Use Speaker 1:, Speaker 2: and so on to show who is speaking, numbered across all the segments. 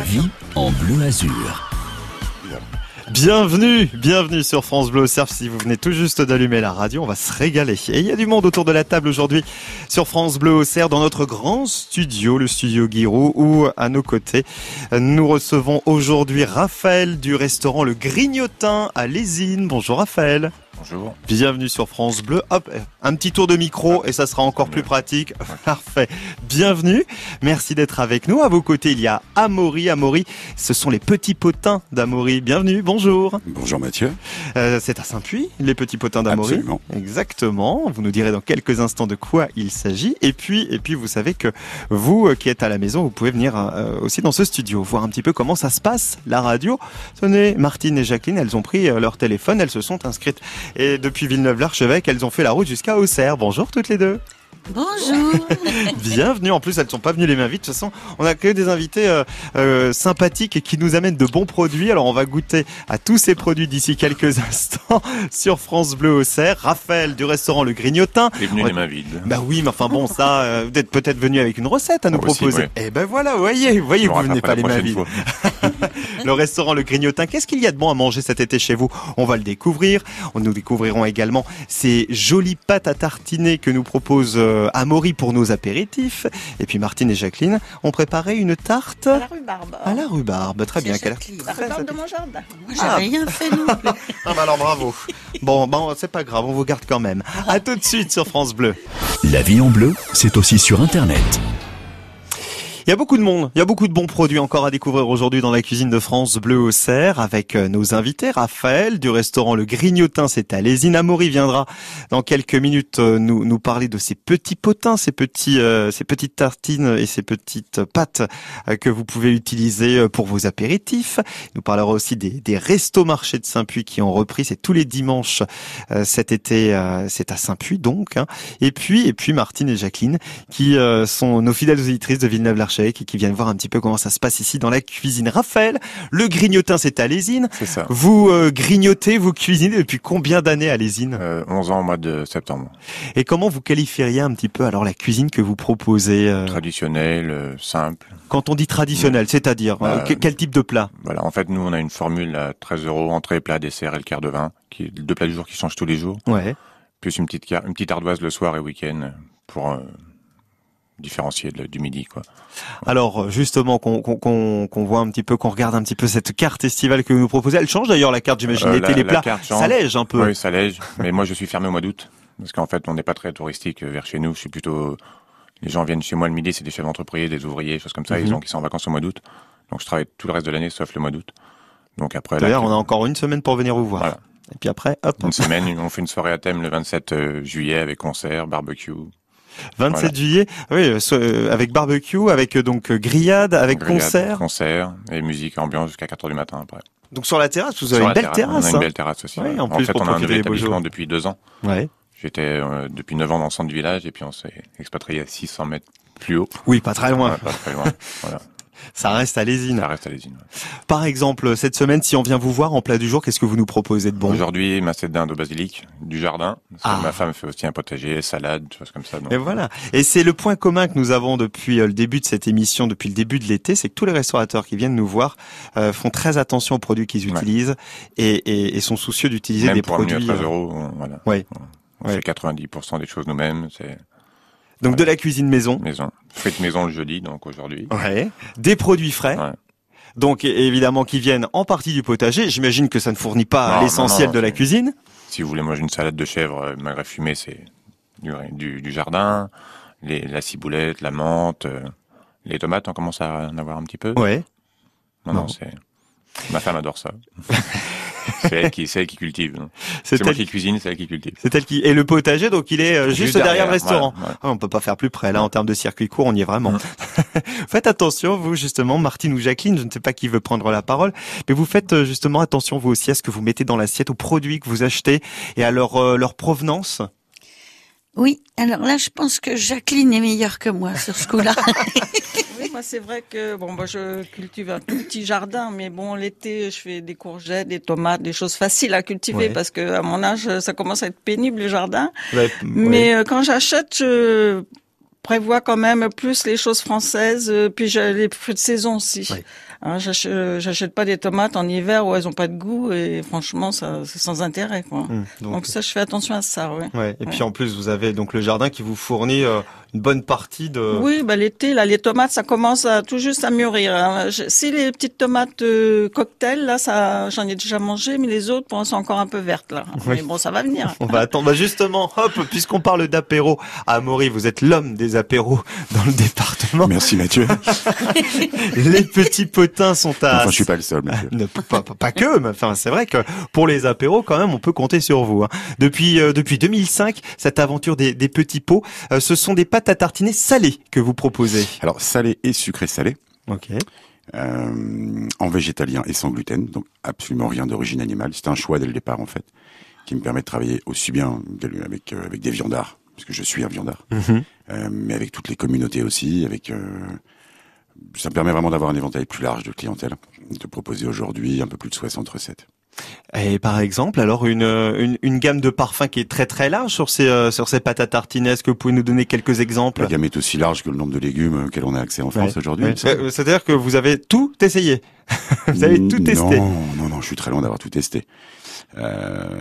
Speaker 1: vie en bleu azur.
Speaker 2: Bienvenue, bienvenue sur France Bleu Cerf. Si vous venez tout juste d'allumer la radio, on va se régaler. Et il y a du monde autour de la table aujourd'hui sur France Bleu au Cerf dans notre grand studio, le studio Guiraud, où à nos côtés, nous recevons aujourd'hui Raphaël du restaurant Le Grignotin à Lésine. Bonjour Raphaël.
Speaker 3: Bonjour.
Speaker 2: Bienvenue sur France Bleu. Hop, un petit tour de micro et ça sera encore plus pratique. Parfait. Bienvenue. Merci d'être avec nous. À vos côtés, il y a Amaury. Amaury, ce sont les petits potins d'Amaury. Bienvenue. Bonjour.
Speaker 4: Bonjour Mathieu.
Speaker 2: Euh, c'est à Saint-Puy, les petits potins d'Amaury.
Speaker 4: Absolument.
Speaker 2: Exactement. Vous nous direz dans quelques instants de quoi il s'agit. Et puis, et puis, vous savez que vous euh, qui êtes à la maison, vous pouvez venir euh, aussi dans ce studio, voir un petit peu comment ça se passe, la radio. Tenez, Martine et Jacqueline, elles ont pris euh, leur téléphone, elles se sont inscrites. Et depuis Villeneuve-l'Archevêque, elles ont fait la route jusqu'à Auxerre. Bonjour toutes les deux.
Speaker 5: Bonjour.
Speaker 2: Bienvenue. En plus, elles ne sont pas venues les mains vides. De toute façon, on a que des invités euh, euh, sympathiques et qui nous amènent de bons produits. Alors, on va goûter à tous ces produits d'ici quelques instants sur France Bleu au Cerf. Raphaël du restaurant Le Grignotin.
Speaker 3: Et venu
Speaker 2: On va-
Speaker 3: les mains vides.
Speaker 2: Bah oui, mais enfin bon, ça, euh, vous êtes peut-être venu avec une recette à nous
Speaker 3: Aussi,
Speaker 2: proposer.
Speaker 3: ouais.
Speaker 2: Eh ben voilà, vous voyez, vous voyez, vous venez pas les mains vides. Le restaurant Le Grignotin, qu'est-ce qu'il y a de bon à manger cet été chez vous? On va le découvrir. On nous découvrirons également ces jolies pâtes à tartiner que nous propose euh, Amaury pour nos apéritifs. Et puis Martine et Jacqueline ont préparé une tarte
Speaker 5: À la rhubarbe.
Speaker 2: à la rhubarbe. Très bien. Qu'elle
Speaker 5: La rhubarbe de mon jardin. Moi, j'ai
Speaker 2: Ah.
Speaker 5: rien fait non plus.
Speaker 2: Ah bah alors bravo. Bon, bon, c'est pas grave, on vous garde quand même. À tout de suite sur France Bleu.
Speaker 1: La vie en bleu, c'est aussi sur Internet.
Speaker 2: Il y a beaucoup de monde, il y a beaucoup de bons produits encore à découvrir aujourd'hui dans la cuisine de France Bleu au Cerf avec euh, nos invités. Raphaël du restaurant Le Grignotin, c'est à Lésine. Amaury viendra dans quelques minutes euh, nous, nous parler de ces petits potins, ces petits, euh, ces petites tartines et ces petites pâtes euh, que vous pouvez utiliser pour vos apéritifs. Il nous parlera aussi des, des restos marchés de Saint-Puy qui ont repris. C'est tous les dimanches euh, cet été. euh, c'est à Saint-Puy donc. hein. Et puis, et puis Martine et Jacqueline qui sont nos fidèles auditrices de Et qui viennent voir un petit peu comment ça se passe ici dans la cuisine. Raphaël, le grignotin, c'est à Lésine.
Speaker 3: C'est ça.
Speaker 2: Vous euh, grignotez, vous cuisinez depuis combien d'années à Lésine
Speaker 3: Euh, 11 ans au mois de septembre.
Speaker 2: Et comment vous qualifieriez un petit peu alors la cuisine que vous proposez euh,
Speaker 3: Traditionnel, euh, simple.
Speaker 2: Quand on dit traditionnel, c'est-à-dire euh,
Speaker 3: Bah,
Speaker 2: que- quel type de plat?
Speaker 3: Voilà. En fait, nous, on a une formule à 13 euros, entrée, plat, dessert et le quart de vin, qui deux plats du jour qui changent tous les jours,
Speaker 2: Ouais.
Speaker 3: plus une petite, une petite ardoise le soir et week-end pour différencier de- du midi, quoi.
Speaker 2: Alors euh, justement qu'on qu'on voit un petit peu, qu'on regarde un petit peu cette carte estivale que vous nous proposez. Elle change d'ailleurs la carte, j'imagine.
Speaker 3: Euh,
Speaker 2: L'été, les
Speaker 3: la
Speaker 2: plats, un peu.
Speaker 3: Oui, ça lège. mais moi, je suis fermé au mois d'août. Parce qu'en fait, on n'est pas très touristique vers chez nous. Je suis plutôt, les gens viennent chez moi le midi, c'est des chefs d'entreprise, des ouvriers, choses comme ça.
Speaker 2: Mhm.
Speaker 3: Ils ont qui sont en vacances au mois d'août. Donc, je travaille tout le reste de l'année, sauf le mois d'août. Donc après,
Speaker 2: D'ailleurs, on a encore une semaine pour venir vous voir.
Speaker 3: Voilà.
Speaker 2: Et puis après, hop,
Speaker 3: une semaine, on fait une soirée à thème le 27 euh, juillet avec concert, barbecue,
Speaker 2: 27
Speaker 3: Voilà.
Speaker 2: juillet, oui, euh, so- euh, avec barbecue, avec euh, donc grillade, avec
Speaker 3: grillade,
Speaker 2: concert.
Speaker 3: concert et musique ambiance jusqu'à 4 heures du matin après.
Speaker 2: Donc sur la terrasse, vous
Speaker 3: Sur
Speaker 2: avez une belle
Speaker 3: On
Speaker 2: terrasse.
Speaker 3: a une
Speaker 2: hein.
Speaker 3: belle terrasse aussi.
Speaker 2: Ouais, en plus,
Speaker 3: fait,
Speaker 2: pour
Speaker 3: on a un nouvel établissement depuis deux ans.
Speaker 2: Ouais.
Speaker 3: J'étais euh, depuis 9 ans dans le centre du village et puis on s'est expatrié à 600 mètres plus haut.
Speaker 2: Oui, pas très loin.
Speaker 3: Ouais, pas très loin. voilà.
Speaker 2: Ça reste à Lésine.
Speaker 3: Ça reste à l'usine.
Speaker 2: Par exemple, cette semaine, si on vient vous voir en plat du jour, qu'est-ce que vous nous proposez de bon?
Speaker 3: Aujourd'hui, ma cette dinde au basilic, du jardin. Parce que
Speaker 2: Ah.
Speaker 3: Ma femme fait aussi un potager, salade, des choses comme ça. donc-
Speaker 2: Et voilà. Et c'est le point commun que nous avons depuis euh, le début de cette émission, depuis le début de l'été, c'est que tous les restaurateurs qui viennent nous voir euh, font très attention aux produits qu'ils
Speaker 3: Ouais.
Speaker 2: utilisent et, et- et sont soucieux d'utiliser
Speaker 3: Même
Speaker 2: des
Speaker 3: pour un menu à
Speaker 2: produits.
Speaker 3: 13
Speaker 2: euh,
Speaker 3: euros, voilà.
Speaker 2: Ouais.
Speaker 3: On
Speaker 2: Ouais.
Speaker 3: fait 90% des choses nous-mêmes, c'est
Speaker 2: Donc de la cuisine maison.
Speaker 3: maison. Frites maison le jeudi, donc aujourd'hui.
Speaker 2: Ouais. Des produits frais.
Speaker 3: Ouais.
Speaker 2: Donc évidemment qui viennent en partie du potager. J'imagine que ça ne fournit pas l'essentiel de la cuisine.
Speaker 3: Si vous voulez manger une salade de chèvre euh, magret fumé, c'est du, du, du jardin. Les, la ciboulette, la menthe, euh, les tomates, on commence à en avoir un petit peu.
Speaker 2: Ouais.
Speaker 3: Non,
Speaker 2: Non.
Speaker 3: non, c'est... Ma femme adore ça. c'est elle qui, c'est elle qui cultive.
Speaker 2: C'est
Speaker 3: C'est moi
Speaker 2: elle,
Speaker 3: qui cuisine, c'est elle qui cultive.
Speaker 2: c'est elle qui et le potager donc il est euh, juste, derrière, le restaurant.
Speaker 3: voilà, ouais.
Speaker 2: Ah, on peut pas faire plus près là en termes de circuit court, on y est vraiment. faites attention vous justement Martine ou Jacqueline, je ne sais pas qui veut prendre la parole, mais vous faites euh, justement attention vous aussi à ce que vous mettez dans l'assiette, aux produits que vous achetez et à leur euh, leur provenance.
Speaker 5: Oui, alors là, je pense que Jacqueline est meilleure que moi sur ce coup-là.
Speaker 6: Moi c'est vrai que bon, moi je cultive un tout petit jardin, mais bon l'été je fais des courgettes, des tomates, des choses faciles à cultiver
Speaker 2: Ouais.
Speaker 6: parce que à mon âge ça commence à être pénible le jardin.
Speaker 2: Ouais,
Speaker 6: Mais euh, quand j'achète, je prévois quand même plus les choses françaises, euh, puis les fruits de saison aussi.
Speaker 2: Oui.
Speaker 6: Hein, j'achète, euh, j'achète pas des tomates en hiver où elles ont pas de goût et franchement, ça, c'est sans intérêt, quoi.
Speaker 2: Hum, donc,
Speaker 6: Donc ça, je fais attention à ça, ouais.
Speaker 2: ouais. Et puis en plus, vous avez donc le jardin qui vous fournit euh, une bonne partie de.
Speaker 6: Oui, bah l'été, là, les tomates, ça commence à tout juste à mûrir. hein. Je- si les petites tomates euh, cocktail, là, ça, j'en ai déjà mangé, mais les autres, pour l'instant, sont encore un peu vertes, là.
Speaker 2: Oui.
Speaker 6: Mais bon, ça va venir.
Speaker 2: On va attendre. Bah justement, hop, puisqu'on parle d'apéro, à Amaury, vous êtes l'homme des apéros dans le département.
Speaker 4: Merci Mathieu.
Speaker 2: Les petits potins sont à.
Speaker 4: Enfin, je suis pas le seul, Mathieu.
Speaker 2: Ne- pas, pas- pas que, mais enfin c'est vrai que pour les apéros quand même on peut compter sur vous. hein. Depuis euh, depuis 2005, cette aventure des, des petits pots, euh, ce sont des pâtes à tartiner salées que vous proposez.
Speaker 4: Alors, salé et sucré salé,
Speaker 2: Ok.
Speaker 4: euh, en végétalien et sans gluten, donc absolument rien d'origine animale. C'était un choix dès le départ, en fait, qui me permet de travailler aussi bien avec, euh, avec des viandards, parce que je suis un viandard, euh, mais avec toutes les communautés aussi, avec... ça me permet vraiment d'avoir un éventail plus large de clientèle, de proposer aujourd'hui un peu plus de 60 recettes.
Speaker 2: Et par exemple, alors une, euh, une une gamme de parfums qui est très très large sur ces euh, sur ces pâtes à tartiner. Est-ce que vous pouvez nous donner quelques exemples?
Speaker 4: La gamme est aussi large que le nombre de légumes auxquels on a accès en France aujourd'hui.
Speaker 2: Ouais. Euh, C'est-à-dire que vous avez tout essayé. vous avez tout testé.
Speaker 4: Non, non, non, je suis très loin d'avoir tout testé. Euh,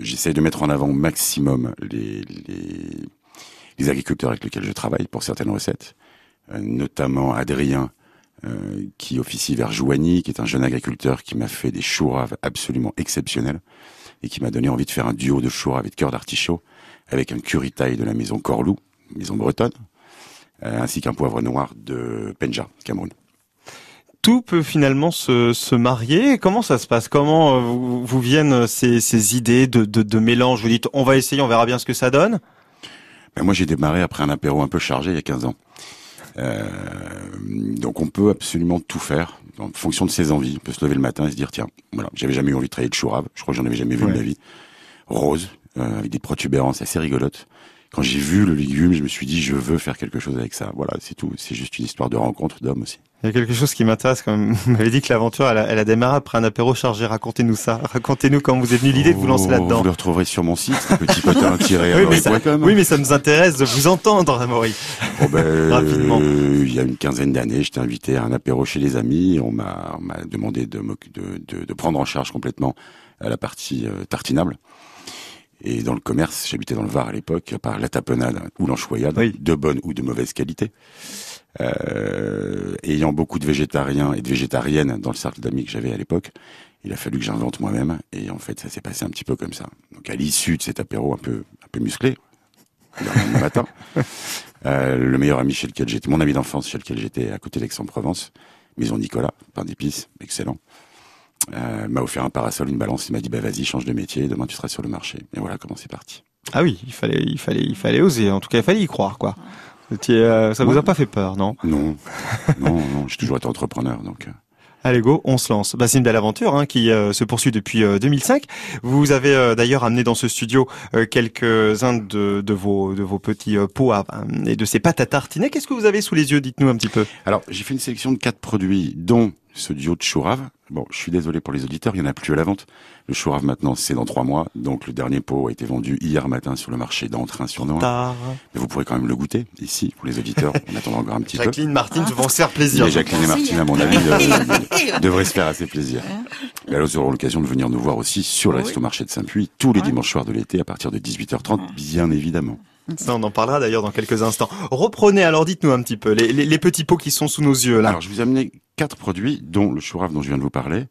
Speaker 4: J'essaie de mettre en avant au maximum les, les, les agriculteurs avec lesquels je travaille pour certaines recettes, Euh, notamment Adrien, euh, qui officie vers Joigny, qui est un jeune agriculteur qui m'a fait des chouraves absolument exceptionnels et qui m'a donné envie de faire un duo de chouraves de cœur d'artichaut avec un curry taille de la maison Corlou, maison bretonne, euh, ainsi qu'un poivre noir de Penja, Cameroun.
Speaker 2: tout peut finalement se, se marier. Comment ça se passe? Comment euh, vous, vous viennent ces, ces idées de, de, de mélange? Vous dites on va essayer, on verra bien ce que ça donne?
Speaker 4: Ben, moi, j'ai démarré après un apéro un peu chargé il y a 15 ans. Euh, donc, on peut absolument tout faire en fonction de ses envies. On peut se lever le matin et se dire, tiens, voilà, j'avais jamais eu envie de travailler de chourave. Je crois que j'en avais jamais vu
Speaker 2: Ouais.
Speaker 4: de ma vie. Rose, euh, avec des protubérances assez rigolotes. Quand j'ai vu le légume, je me suis dit, je veux faire quelque chose avec ça. Voilà, c'est tout. C'est juste une histoire de rencontre d'hommes aussi.
Speaker 2: Il y a quelque chose qui m'intéresse quand même. Vous m'avez dit que l'aventure, elle a, elle a démarré après un apéro chargé. Racontez-nous ça. Racontez-nous comment vous est venue l'idée de vous lancer
Speaker 4: Oh,
Speaker 2: là-dedans.
Speaker 4: Vous le retrouverez sur mon site, petit potin tiré
Speaker 2: Oui mais, ça,
Speaker 4: com.
Speaker 2: oui, mais ça nous intéresse de vous entendre, Amaury.
Speaker 4: Bon ben,
Speaker 2: Rapidement.
Speaker 4: euh, il y a une quinzaine d'années, j'étais invité à un apéro chez les amis. On m'a demandé de, m'oc- de, de, de prendre en charge complètement euh, la partie euh, tartinable. Et dans le commerce, j'habitais dans le Var à l'époque, par la tapenade ou
Speaker 2: Oui.
Speaker 4: de bonne ou de mauvaise qualité. Euh, ayant beaucoup de végétariens et de végétariennes dans le cercle d'amis que j'avais à l'époque, il a fallu que j'invente moi-même. Et en fait, ça s'est passé un petit peu comme ça. Donc à l'issue de cet apéro un peu, un peu musclé, le matin, euh, le meilleur ami chez lequel j'étais, mon ami d'enfance chez lequel j'étais à côté d'Aix-en-Provence, Maison Nicolas, pain d'épices, excellent, euh, m'a offert un parasol, une balance, il m'a dit bah vas-y change de métier, demain tu seras sur le marché. Et voilà comment c'est parti.
Speaker 2: Ah oui, il fallait, il fallait, il fallait oser. En tout cas, il fallait y croire, quoi. Euh, ça vous a pas fait peur, non?
Speaker 4: Non, non, non, j'ai toujours été entrepreneur donc. euh,
Speaker 2: Allez go, on se lance. Bah, c'est une belle aventure hein, qui euh, se poursuit depuis euh, 2005. Vous avez euh, d'ailleurs amené dans ce studio euh, quelques-uns de, de vos de vos petits euh, pots à- et de ces pâtes à tartiner. Qu'est-ce que vous avez sous les yeux? Dites-nous un petit peu.
Speaker 4: Alors, j'ai fait une sélection de quatre produits, dont ce duo de chourave. Bon, je suis désolé pour les auditeurs, il n'y en a plus à la vente. Le chourave maintenant, c'est dans trois mois. Donc, le dernier pot a été vendu hier matin sur le marché d'Entrain sur Noir. Mais vous pourrez quand même le goûter ici, pour les auditeurs. On attend encore un petit peu.
Speaker 2: Jacqueline, Martine, vont se faire plaisir.
Speaker 4: Jacqueline et. Martine, à mon avis, euh, devraient se faire assez plaisir. Et alors, ils auront l'occasion de venir nous voir aussi sur le
Speaker 6: Oui.
Speaker 4: Resto Marché de Saint-Puy, tous les
Speaker 6: Ouais.
Speaker 4: dimanches soirs de l'été, à partir de 18h30, bien évidemment.
Speaker 2: Ça, on en parlera d'ailleurs dans quelques instants. Reprenez alors, dites-nous un petit peu les, les- les petits pots qui sont sous nos yeux là.
Speaker 4: Alors, je vous ai amené quatre produits, dont le chourave dont je viens de vous parler.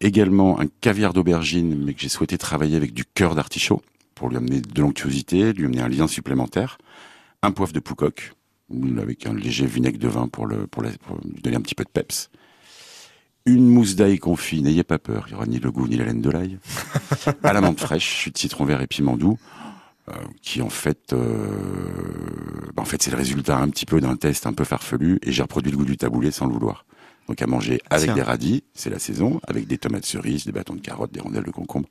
Speaker 4: Également un caviar d'aubergine, mais que j'ai souhaité travailler avec du cœur d'artichaut, pour lui amener de l'onctuosité, lui amener un lien supplémentaire. Un poivre de poucoque, avec un léger vinaigre de vin pour, le, pour, la- pour lui donner un petit peu de peps. Une mousse d'ail confit, n'ayez pas peur, il n'y aura ni le goût ni la laine de l'ail. à la menthe fraîche, chute de citron vert et piment doux, euh, qui en fait, euh, bah, en fait c'est le résultat un petit peu d'un test un peu farfelu, et j'ai reproduit le goût du taboulé sans le vouloir. Donc à manger avec
Speaker 2: Tiens.
Speaker 4: des radis, c'est la saison, avec des tomates cerises, des bâtons de carottes, des rondelles de concombre,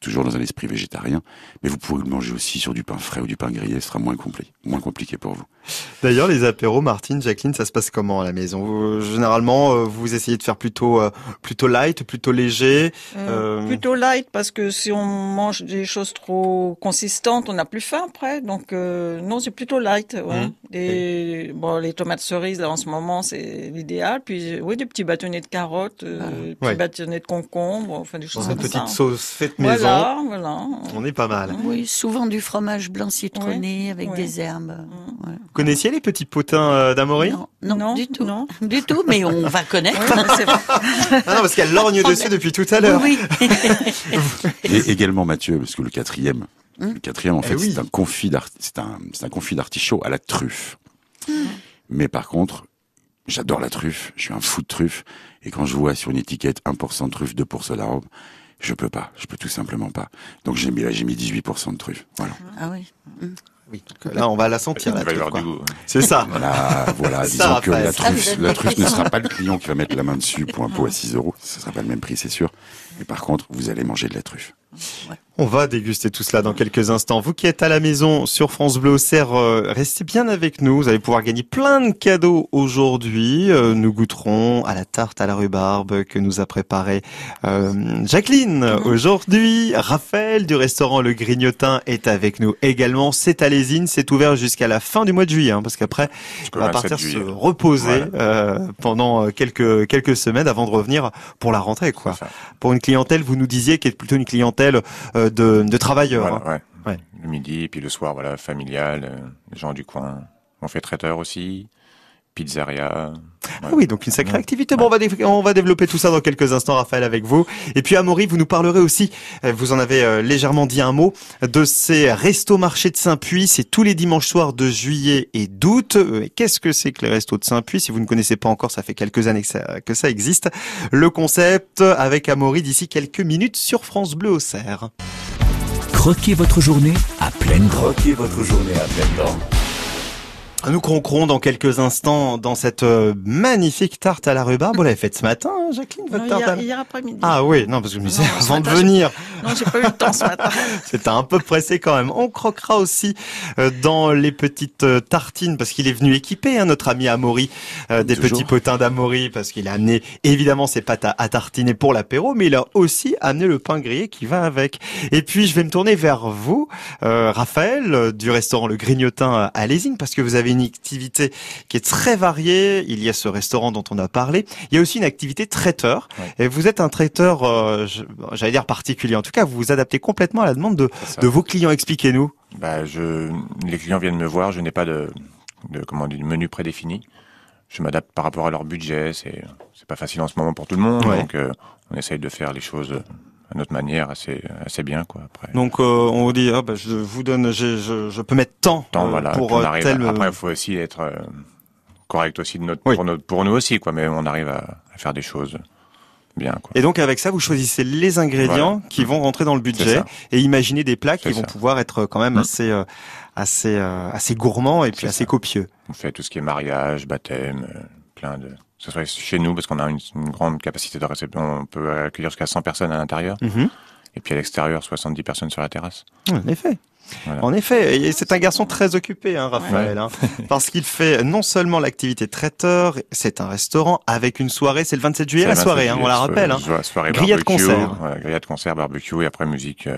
Speaker 4: toujours dans un esprit végétarien, mais vous pouvez le manger aussi sur du pain frais ou du pain grillé, ce sera moins compliqué, moins compliqué pour vous.
Speaker 2: D'ailleurs, les apéros, Martine, Jacqueline, ça se passe comment à la maison? Vous- Généralement, euh, vous essayez de faire plutôt euh, plutôt light, plutôt léger.
Speaker 6: Euh,
Speaker 2: Euh,
Speaker 6: Plutôt light parce que si on mange des choses trop consistantes, on n'a plus faim après. Donc euh, non, c'est plutôt light. Ouais. Des, bon, les tomates cerises là en ce moment c'est l'idéal. Puis oui, des petits bâtonnets de carottes, euh, des petits
Speaker 2: Ouais.
Speaker 6: bâtonnets de concombres, enfin des choses
Speaker 2: une
Speaker 6: comme
Speaker 2: petite
Speaker 6: ça.
Speaker 2: sauce faite maison.
Speaker 6: Voilà, voilà.
Speaker 2: On est pas mal.
Speaker 5: Oui, souvent du fromage blanc citronné avec
Speaker 6: ouais.
Speaker 5: des herbes. Ouais.
Speaker 2: Vous connaissiez les petits potins euh, d'Amaury
Speaker 5: Non, non,
Speaker 6: Non,
Speaker 5: du tout.
Speaker 6: non.
Speaker 5: Du tout, mais on va connaître.
Speaker 2: Ah non, parce qu'elle lorgne dessus depuis tout à l'heure.
Speaker 5: Oui,
Speaker 4: Et également Mathieu, parce que le quatrième,
Speaker 5: Hum.
Speaker 4: le quatrième en
Speaker 2: Eh
Speaker 4: fait
Speaker 2: oui.
Speaker 4: c'est un confit d'art- c'est un c'est un confit d'artichaut à la truffe. Mais par contre, j'adore la truffe, je suis un fou de truffe, et quand je vois sur une étiquette 1% de truffe, 2% d'arôme, je peux pas, je peux tout simplement pas. Donc j'ai mis là, j'ai mis 18% de truffe. Voilà.
Speaker 5: Ah oui.
Speaker 2: Oui, donc là, on va la sentir, la
Speaker 3: va y
Speaker 2: truffe,
Speaker 3: avoir
Speaker 2: quoi.
Speaker 3: du goût.
Speaker 2: C'est ça.
Speaker 4: Voilà, voilà.
Speaker 2: Ça,
Speaker 4: Disons que la truffe, la truffe ne sera pas le client qui va mettre la main dessus pour un pot à 6 euros. Ce sera pas le même prix, c'est sûr. Mais par contre, vous allez manger de la truffe.
Speaker 2: On va déguster tout cela dans quelques instants. Vous qui êtes à la maison sur France Bleu Auxerre, euh, restez bien avec nous. Vous allez pouvoir gagner plein de cadeaux aujourd'hui. Euh, nous goûterons à la tarte à la rhubarbe que nous a préparé euh, Jacqueline aujourd'hui. Raphaël du restaurant Le Grignotin est avec nous également. C'est à Lésine, c'est ouvert jusqu'à la fin du mois de juillet, hein, parce qu'après on va
Speaker 3: 27
Speaker 2: partir se
Speaker 3: juillet.
Speaker 2: reposer euh, pendant quelques quelques semaines avant de revenir pour la rentrée, quoi. Pour une clientèle, vous nous disiez, qui est plutôt une clientèle euh, de, de travailleurs. hein.
Speaker 3: Voilà, ouais.
Speaker 2: Ouais.
Speaker 3: Le midi, puis le soir, voilà, familial, euh, les gens du coin. On fait traiteur aussi, pizzeria.
Speaker 2: Ah oui, donc une sacrée activité. Bon, on va, dé- on va développer tout ça dans quelques instants, Raphaël, avec vous. Et puis, Amaury, vous nous parlerez aussi, euh, vous en avez euh, légèrement dit un mot, de ces restos marchés de Saint-Puy. C'est tous les dimanches soirs de juillet et d'août. Qu'est-ce que c'est que les restos de Saint-Puy? Si vous ne connaissez pas encore, ça fait quelques années que ça, que ça existe. Le concept avec Amaury d'ici quelques minutes sur France Bleu au Cerf.
Speaker 1: Croquez votre journée à pleine dent. Croquez votre journée à pleine dent.
Speaker 2: Nous croquerons dans quelques instants dans cette euh, magnifique tarte à la rhubarbe. Vous l'avez faite ce matin, hein, Jacqueline, votre
Speaker 6: Non,
Speaker 2: tarte à
Speaker 6: hier,
Speaker 2: la...
Speaker 6: hier après-midi.
Speaker 2: Ah oui, non, parce que je me disais, avant de venir,
Speaker 6: Non, j'ai pas eu le temps ce matin.
Speaker 2: c'était un peu pressé quand même. On croquera aussi euh, dans les petites euh, tartines, parce qu'il est venu équiper, hein, notre ami Amaury, euh, des
Speaker 4: Toujours.
Speaker 2: petits potins d'Amaury, parce qu'il a amené évidemment ses pâtes à, à tartiner pour l'apéro, mais il a aussi amené le pain grillé qui va avec. Et puis, je vais me tourner vers vous, euh, Raphaël, euh, du restaurant Le Grignotin à- Lésine, parce que vous avez une activité qui est très variée. Il y a ce restaurant dont on a parlé. Il y a aussi une activité traiteur.
Speaker 3: Ouais.
Speaker 2: Et vous êtes un traiteur, euh, j'allais dire particulier. En tout cas, vous vous adaptez complètement à la demande de, vos clients. Expliquez-nous.
Speaker 3: Bah, je, les clients viennent me voir, je n'ai pas de, de comment dire, de menu prédéfini. Je m'adapte par rapport à leur budget. C'est, c'est pas facile en ce moment pour tout le monde,
Speaker 2: Ouais.
Speaker 3: donc euh, on essaye de faire les choses à notre manière, assez, assez bien, quoi. Après,
Speaker 2: Donc, euh, on vous dit, ah, bah, je vous donne, je, je peux mettre tant,
Speaker 3: Temps,
Speaker 2: euh,
Speaker 3: voilà,
Speaker 2: pour euh, tel.
Speaker 3: à- Après, il faut aussi être euh, correct aussi de notre,
Speaker 2: Oui.
Speaker 3: pour, notre, pour nous aussi, quoi. Mais on arrive à, à faire des choses bien, quoi.
Speaker 2: Et donc, avec ça, vous choisissez les ingrédients
Speaker 3: Voilà.
Speaker 2: qui vont rentrer dans le budget et imaginez des plats qui vont pouvoir être quand même
Speaker 3: Mm.
Speaker 2: assez, euh, assez, euh, assez gourmands et puis assez
Speaker 3: ça.
Speaker 2: copieux.
Speaker 3: On fait tout ce qui est mariage, baptême, euh, plein de. Que ce soit chez nous, parce qu'on a une, une grande capacité de réception, on peut accueillir jusqu'à 100 personnes à l'intérieur,
Speaker 2: Mhm.
Speaker 3: et puis à l'extérieur, 70 personnes sur la terrasse.
Speaker 2: En effet.
Speaker 3: Voilà.
Speaker 2: En effet, et c'est un garçon très occupé, hein, Raphaël, hein, parce qu'il fait non seulement l'activité traiteur, c'est un restaurant avec une soirée, c'est le 27 juillet la soirée,
Speaker 3: 27
Speaker 2: hein, on la rappelle. Hein.
Speaker 3: so- Soirée
Speaker 2: Grillade concert.
Speaker 3: voilà, grillade concert, barbecue, et après musique euh,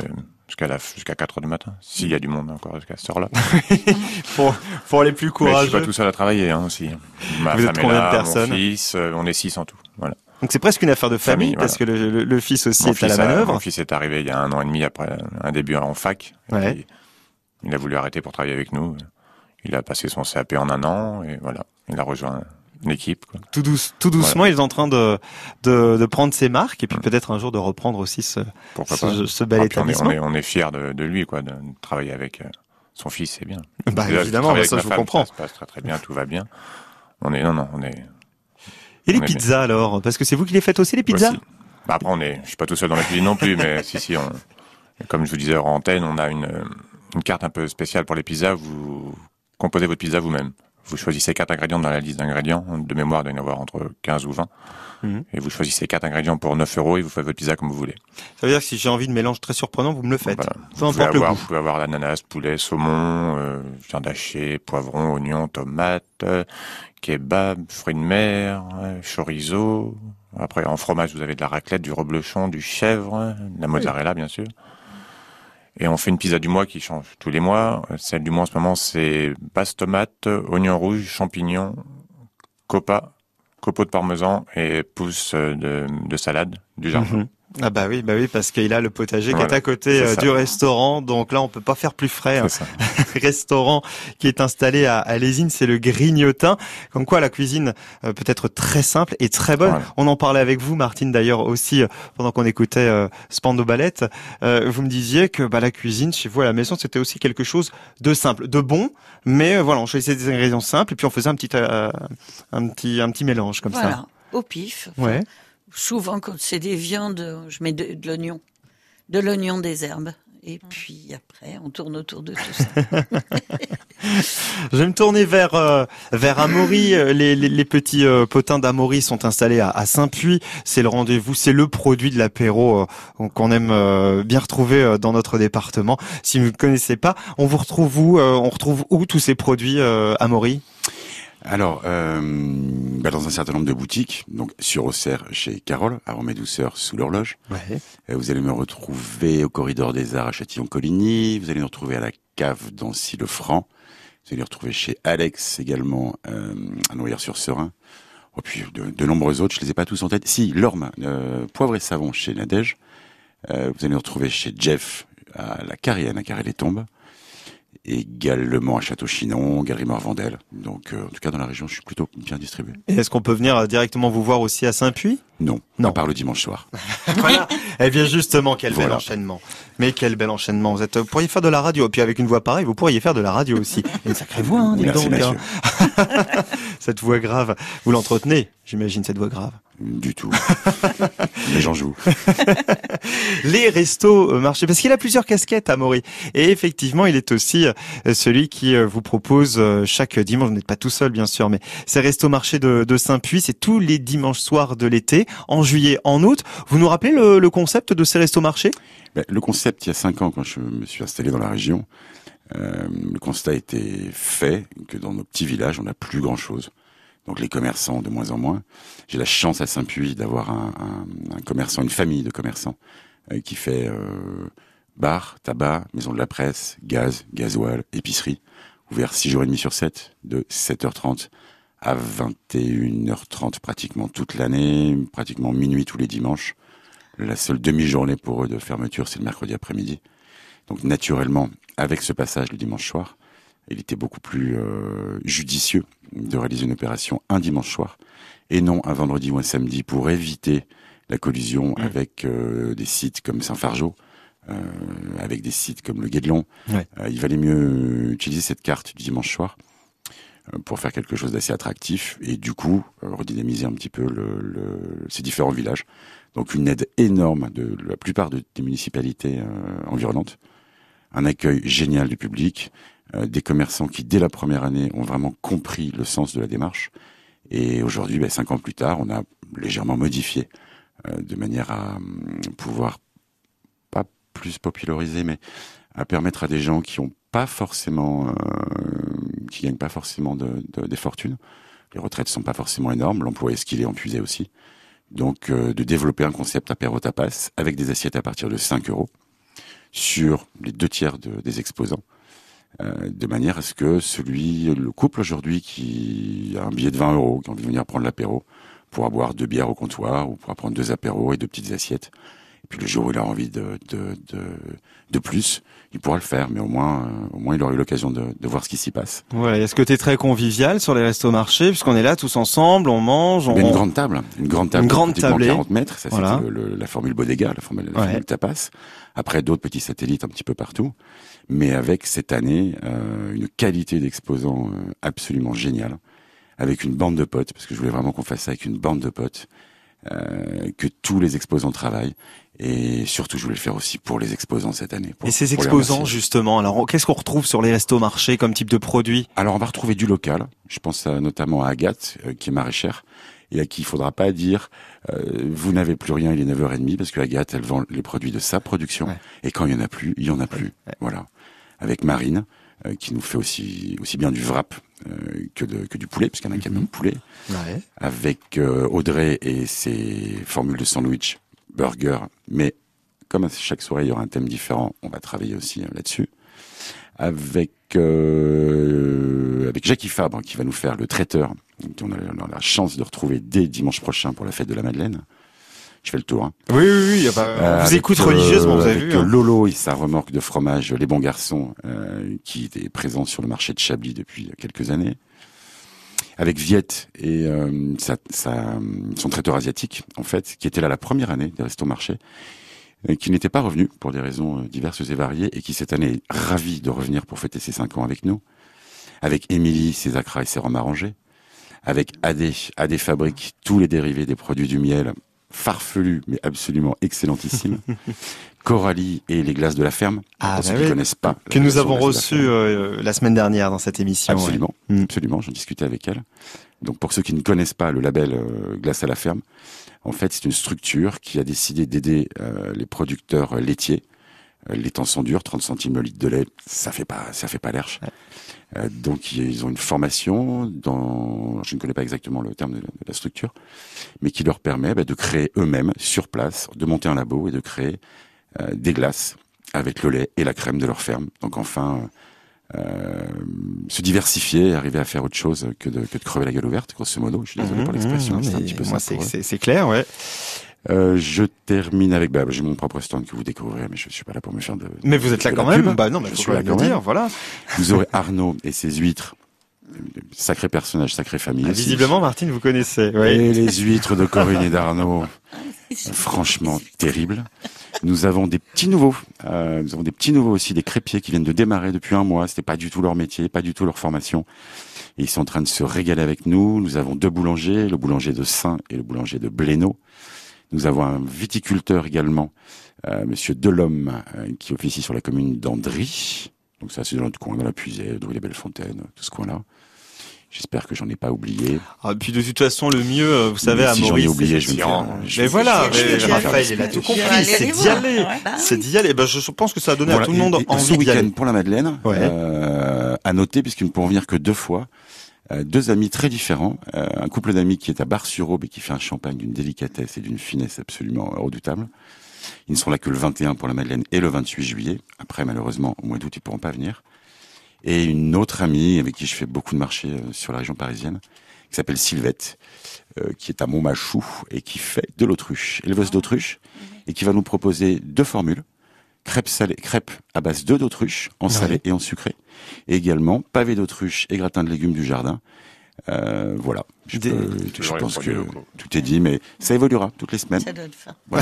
Speaker 3: jusqu'à jusqu'à 4 heures du matin. S'il y a du monde encore jusqu'à cette heure-là.
Speaker 2: Pour, pour les plus
Speaker 3: Mais je suis
Speaker 2: courageux.
Speaker 3: pas tout seul à travailler hein, aussi. Ma
Speaker 2: Vous
Speaker 3: femme
Speaker 2: êtes combien
Speaker 3: là,
Speaker 2: de personnes?
Speaker 3: Mon fils, euh, on est 6 en tout. Voilà.
Speaker 2: Donc c'est presque une affaire de famille,
Speaker 3: Famille,
Speaker 2: parce que le, le- le fils aussi
Speaker 3: Mon
Speaker 2: est à la
Speaker 3: fils a-
Speaker 2: manœuvre.
Speaker 3: Mon fils est arrivé il y a un an et demi après un début en fac. Et
Speaker 2: Ouais.
Speaker 3: puis, il a voulu arrêter pour travailler avec nous. Il a passé son CAP en un an et voilà, il a rejoint l'équipe.
Speaker 2: Tout, douce, tout doucement, il est en train de, de, de prendre ses marques et puis peut-être un jour de reprendre aussi ce, ce bel
Speaker 3: Ah, puis on est,
Speaker 2: établissement.
Speaker 3: on est, on est fiers de, de lui, quoi, de, travailler avec euh, son fils, c'est bien.
Speaker 2: Bah,
Speaker 3: Déjà,
Speaker 2: évidemment,
Speaker 3: travailler
Speaker 2: ça, je
Speaker 3: ma
Speaker 2: vous
Speaker 3: femme,
Speaker 2: comprends.
Speaker 3: Ça se passe très très bien, tout va bien. On est, non, non, on est.
Speaker 2: Et les pizzas alors? Parce que c'est vous qui les faites aussi, les pizzas?
Speaker 3: Aussi. Bah, après, on est, je suis pas tout seul dans la cuisine non plus, mais si, si, on, comme je vous disais hors antenne, on a une, euh, une carte un peu spéciale pour les pizzas. Vous composez votre pizza vous-même. vous choisissez quatre ingrédients dans la liste d'ingrédients. De mémoire, il doit y en avoir entre 15 ou 20.
Speaker 2: Mhm.
Speaker 3: Et vous choisissez quatre ingrédients pour 9 euros et vous faites votre pizza comme vous voulez.
Speaker 2: Ça veut dire que si j'ai envie de mélange très surprenant, vous me le faites.
Speaker 3: Voilà.
Speaker 2: Peu
Speaker 3: Vous pouvez, avoir, vous pouvez avoir l'ananas, poulet, saumon, euh, viande hachée, poivron, oignon, tomate, euh, kebab, fruits de mer, euh, chorizo. Après, en fromage, vous avez de la raclette, du reblochon, du chèvre, de la mozzarella, bien sûr. Et on fait une pizza du mois qui change tous les mois. Celle du mois en ce moment, c'est base tomate, oignon rouge, champignons, copa, copeaux de parmesan et pousse de, de salade du jardin.
Speaker 2: Mhm. Ah bah oui, bah oui, parce qu'il a le potager qui est à côté euh,
Speaker 3: ça.
Speaker 2: du restaurant, donc là on peut pas faire plus frais. hein.
Speaker 3: C'est ça.
Speaker 2: restaurant qui est installé à, à Lésine, c'est le Grignotin. Comme quoi la cuisine euh, peut être très simple et très bonne.
Speaker 3: Voilà.
Speaker 2: On en parlait avec vous, Martine, d'ailleurs aussi euh, pendant qu'on écoutait euh, Spando Ballette. Euh, vous me disiez que bah, la cuisine chez vous à la maison c'était aussi quelque chose de simple, de bon, mais euh, voilà, on choisissait des ingrédients simples et puis on faisait un petit euh, un petit un petit mélange comme
Speaker 5: Voilà, au pif.
Speaker 2: ça. Ouais.
Speaker 5: Souvent, quand c'est des viandes, je mets de, de l'oignon, de l'oignon des herbes. Et puis après, on tourne autour de tout ça.
Speaker 2: Je vais me tourner vers euh, vers Amaury. Euh, Les, les, les petits euh, potins d'Amaury sont installés à, à Saint-Puy. C'est le rendez-vous, c'est le produit de l'apéro euh, qu'on aime bien retrouver dans notre département. Si vous ne connaissez pas, on vous retrouve où On retrouve où tous ces produits Amaury?
Speaker 4: Alors, euh, bah, dans un certain nombre de boutiques, donc sur Auxerre chez Carole, à Romée Douceur sous l'horloge.
Speaker 2: Ouais.
Speaker 4: Euh, Vous allez me retrouver au Corridor des Arts à Châtillon-Coligny. Vous allez me retrouver à la cave dans le franc Vous allez me retrouver chez Alex également euh, à Noyères-sur-Serein. Et puis de, de nombreux autres, je les ai pas tous en tête. Si, Lorme, euh, Poivre et Savon chez Nadège. Euh, vous allez me retrouver chez Jeff à la Carrienne, à Carré-les-Tombes. Également à Château-Chinon, Galerie Morvandel. Donc, euh, en tout cas, dans la région, je suis plutôt bien distribué.
Speaker 2: Et est-ce qu'on peut venir euh, directement vous voir aussi à Saint-Puy?
Speaker 4: Non,
Speaker 2: Non.
Speaker 4: à part le dimanche soir.
Speaker 2: Voilà. Eh bien justement, quel bel enchaînement. Mais quel bel enchaînement. Vous êtes, vous pourriez faire de la radio. Et puis avec une voix pareille, vous pourriez faire de la radio aussi. Et une sacrée voix, hein, dis
Speaker 4: Merci,
Speaker 2: donc. hein. Cette voix grave. Vous l'entretenez, j'imagine, cette voix grave.
Speaker 4: Du tout. Mais j'en joue.
Speaker 2: Les restos euh, marchés, parce qu'il a plusieurs casquettes à Maury. Et effectivement, il est aussi euh, celui qui euh, vous propose chaque dimanche, vous n'êtes pas tout seul bien sûr, mais ces restos marchés de, de Saint-Puy, c'est tous les dimanches soirs de l'été, en juillet, en août. Vous nous rappelez le, concept de ces restos marchés?
Speaker 4: Ben, le concept, il y a cinq ans, quand je me suis installé dans la région, euh, le constat était fait que dans nos petits villages, on n'a plus grand-chose. Donc les commerçants, de moins en moins. J'ai la chance à Saint-Puy d'avoir un commerçant, une famille de commerçants euh, qui fait euh, bar, tabac, maison de la presse, gaz, gasoil, épicerie, ouvert 6 jours et demi sur 7, de 7h30 à 21h30 pratiquement toute l'année, pratiquement minuit tous les dimanches. La seule demi-journée pour eux de fermeture, c'est le mercredi après-midi. Donc naturellement, avec ce passage le dimanche soir, il était beaucoup plus euh, judicieux de réaliser une opération un dimanche soir et non un vendredi ou un samedi pour éviter la collusion avec euh, des sites comme Saint-Fargeau, euh, avec des sites comme le Guédelon.
Speaker 2: Ouais.
Speaker 4: Euh, il valait mieux utiliser cette carte du dimanche soir pour faire quelque chose d'assez attractif et du coup euh, redynamiser un petit peu le, le- ces différents villages. Donc une aide énorme de la plupart de- des municipalités euh, environnantes, un accueil génial du public, euh, des commerçants qui dès la première année ont vraiment compris le sens de la démarche. Et aujourd'hui, ben, cinq ans plus tard, on a légèrement modifié euh, de manière à hum, pouvoir pas plus populariser, mais à permettre à des gens qui ont pas forcément, euh, qui gagnent pas forcément de, de- des fortunes. Les retraites sont pas forcément énormes, l'emploi est ce qu'il est épuisé aussi. Donc, euh, de développer un concept apéro tapas avec des assiettes à partir de 5 euros sur les deux tiers de- des exposants, euh, de manière à ce que celui, le couple aujourd'hui qui a un billet de 20 euros, qui a envie de venir prendre l'apéro, pourra boire deux bières au comptoir ou pourra prendre deux apéros et deux petites assiettes. Et puis le jour où il a envie de, de, de, de plus, il pourra le faire, mais au moins, euh, au moins il aura eu l'occasion de, de voir ce qui s'y passe.
Speaker 2: Voilà, il y a ce côté très convivial sur les restos marchés, puisqu'on est là tous ensemble, on mange, on...
Speaker 4: Mais une grande table, une grande table,
Speaker 2: Une
Speaker 4: de
Speaker 2: grande tablée.
Speaker 4: 40 mètres, ça
Speaker 2: Voilà.
Speaker 4: c'est la formule bodega, la formule, la
Speaker 2: Ouais.
Speaker 4: formule tapas. Après d'autres petits satellites un petit peu partout, mais avec cette année euh, une qualité d'exposants euh, absolument géniale, avec une bande de potes, parce que je voulais vraiment qu'on fasse ça avec une bande de potes, euh, que tous les exposants travaillent. Et surtout, je voulais le faire aussi pour les exposants cette année. pour-
Speaker 2: Et ces exposants, justement, alors qu'est-ce qu'on retrouve sur les restos marchés comme type de produit
Speaker 4: Alors, on va retrouver du local. Je pense à- notamment à Agathe, euh, qui est maraîchère, et à qui il faudra pas dire euh, vous n'avez plus rien, il est 9h30, parce que Agathe, elle vend les produits de sa production.
Speaker 2: Ouais.
Speaker 4: Et quand il y en a plus, il y en a plus. Voilà. Avec Marine, euh, qui nous fait aussi aussi bien du wrap euh, que, de, que du poulet, puisqu'il y en a un camion de poulet.
Speaker 2: Ouais.
Speaker 4: Avec euh, Audrey et ses formules de sandwich, burger. Mais comme à chaque soirée, il y aura un thème différent, on va travailler aussi là-dessus. Avec avec Jackie Fabre, qui va nous faire le traiteur, qu'on a, on a la chance de retrouver dès dimanche prochain pour la fête de la Madeleine. Je fais le tour. Hein.
Speaker 2: Oui, oui, oui. bah,
Speaker 4: Euh,
Speaker 2: on vous
Speaker 4: avec,
Speaker 2: écoute
Speaker 4: euh,
Speaker 2: religieusement, vous avez
Speaker 4: avec,
Speaker 2: vu.
Speaker 4: euh,
Speaker 2: hein.
Speaker 4: Lolo et sa remorque de fromage Les Bons Garçons, euh, qui est présent sur le marché de Chablis depuis quelques années. Avec Viette et euh, sa, sa- son traiteur asiatique, en fait, qui était là la première année des Restos Marchés, et qui n'était pas revenu pour des raisons euh, diverses et variées, et qui cette année est ravi de revenir pour fêter ses cinq ans avec nous. Avec Émilie, ses acras et ses rhums arrangés. Avec Adé, Adé fabrique tous les dérivés des produits du miel, farfelus mais absolument excellentissimes. Coralie et les glaces de la ferme,
Speaker 2: Ah,
Speaker 4: pour
Speaker 2: bah
Speaker 4: ceux qui
Speaker 2: oui.
Speaker 4: connaissent pas.
Speaker 2: Que nous
Speaker 4: version
Speaker 2: avons
Speaker 4: la
Speaker 2: reçu euh, la semaine dernière dans cette émission.
Speaker 4: Absolument,
Speaker 2: Mm.
Speaker 4: absolument. J'en discutais avec elle. Donc pour ceux qui ne connaissent pas le label euh, Glace à la ferme, en fait c'est une structure qui a décidé d'aider euh, les producteurs laitiers. Euh, les temps sont durs, 30 centimes le litre de lait, ça fait pas, ça fait pas l'herche. Euh, donc ils ont une formation dans, je ne connais pas exactement le terme de, la structure, mais qui leur permet bah, de créer eux-mêmes sur place, de monter un labo et de créer euh, des glaces avec le lait et la crème de leur ferme. Donc enfin, euh, se diversifier, et arriver à faire autre chose que de, que de crever la gueule ouverte, grosso modo. Je suis désolé pour
Speaker 2: Mhm,
Speaker 4: l'expression,
Speaker 2: mhm,
Speaker 4: c'est un petit peu
Speaker 2: moi,
Speaker 4: ça. pour
Speaker 2: c'est clair, ouais.
Speaker 4: Euh, je termine avec, bah, j'ai mon propre stand que vous découvrirez, mais je suis pas là pour me faire de.
Speaker 2: Mais vous êtes là quand même.
Speaker 4: pub.
Speaker 2: Bah non, mais
Speaker 4: Je suis là quand même.
Speaker 2: dire, voilà.
Speaker 4: Vous aurez Arnaud et ses huîtres, sacré personnage, sacrée famille.
Speaker 2: Ah, visiblement, Martine, vous connaissez. Oui.
Speaker 4: Et les huîtres de Corinne et d'Arnaud, franchement terrible. Nous avons des petits nouveaux. Euh, nous avons des petits nouveaux aussi, des crépiers qui viennent de démarrer depuis un mois. C'était pas du tout leur métier, pas du tout leur formation. Et ils sont en train de se régaler avec nous. Nous avons deux boulangers, le boulanger de Saint et le boulanger de Blénaud. Nous avons un viticulteur également, euh, Monsieur Delhomme, euh, qui officie sur la commune d'Andry. Donc ça, c'est dans notre coin, dans la Puisée, de les Bellefontaine, tout ce coin-là. J'espère que j'en ai pas oublié.
Speaker 2: Ah, puis de toute façon, le mieux, euh, vous savez,
Speaker 4: Mais
Speaker 2: à
Speaker 4: si j'en ai
Speaker 2: Maurice.
Speaker 4: oublié, je me faire- je
Speaker 2: Mais voilà, mais Raphaël, il a tout compris. C'est
Speaker 5: les
Speaker 2: d'y aller.
Speaker 5: Ouais. Bah
Speaker 2: C'est d'y aller. Ben, je pense que ça a donné à tout le
Speaker 4: et-
Speaker 2: monde
Speaker 4: et ce
Speaker 2: envie d'y
Speaker 4: week-end
Speaker 2: aller.
Speaker 4: pour la Madeleine,
Speaker 2: Ouais.
Speaker 4: euh, à noter, puisqu'ils ne pourront venir que deux fois, deux amis très différents, euh, un couple d'amis qui est à Bar-sur-Aube et qui fait un champagne d'une délicatesse et d'une finesse absolument euh, redoutable. Ils ne seront là que le 21 pour la Madeleine et le 28 juillet. Après, malheureusement, au mois d'août, ils pourront pas venir. Et une autre amie avec qui je fais beaucoup de marchés euh, sur la région parisienne, qui s'appelle Sylvette, euh, qui est à Montmachou et qui fait de l'autruche, éleveuse d'autruche, et qui va nous proposer deux formules crêpes salées, crêpes à base d'œufs d'autruche, en salé et en sucré. Et également pavé d'autruche et gratin de légumes du jardin. Euh, voilà. Je,
Speaker 2: Des-
Speaker 4: peux- je
Speaker 3: Toujours les
Speaker 4: pense que tout est dit, mais ça évoluera toutes les semaines.
Speaker 5: Ça donne faim.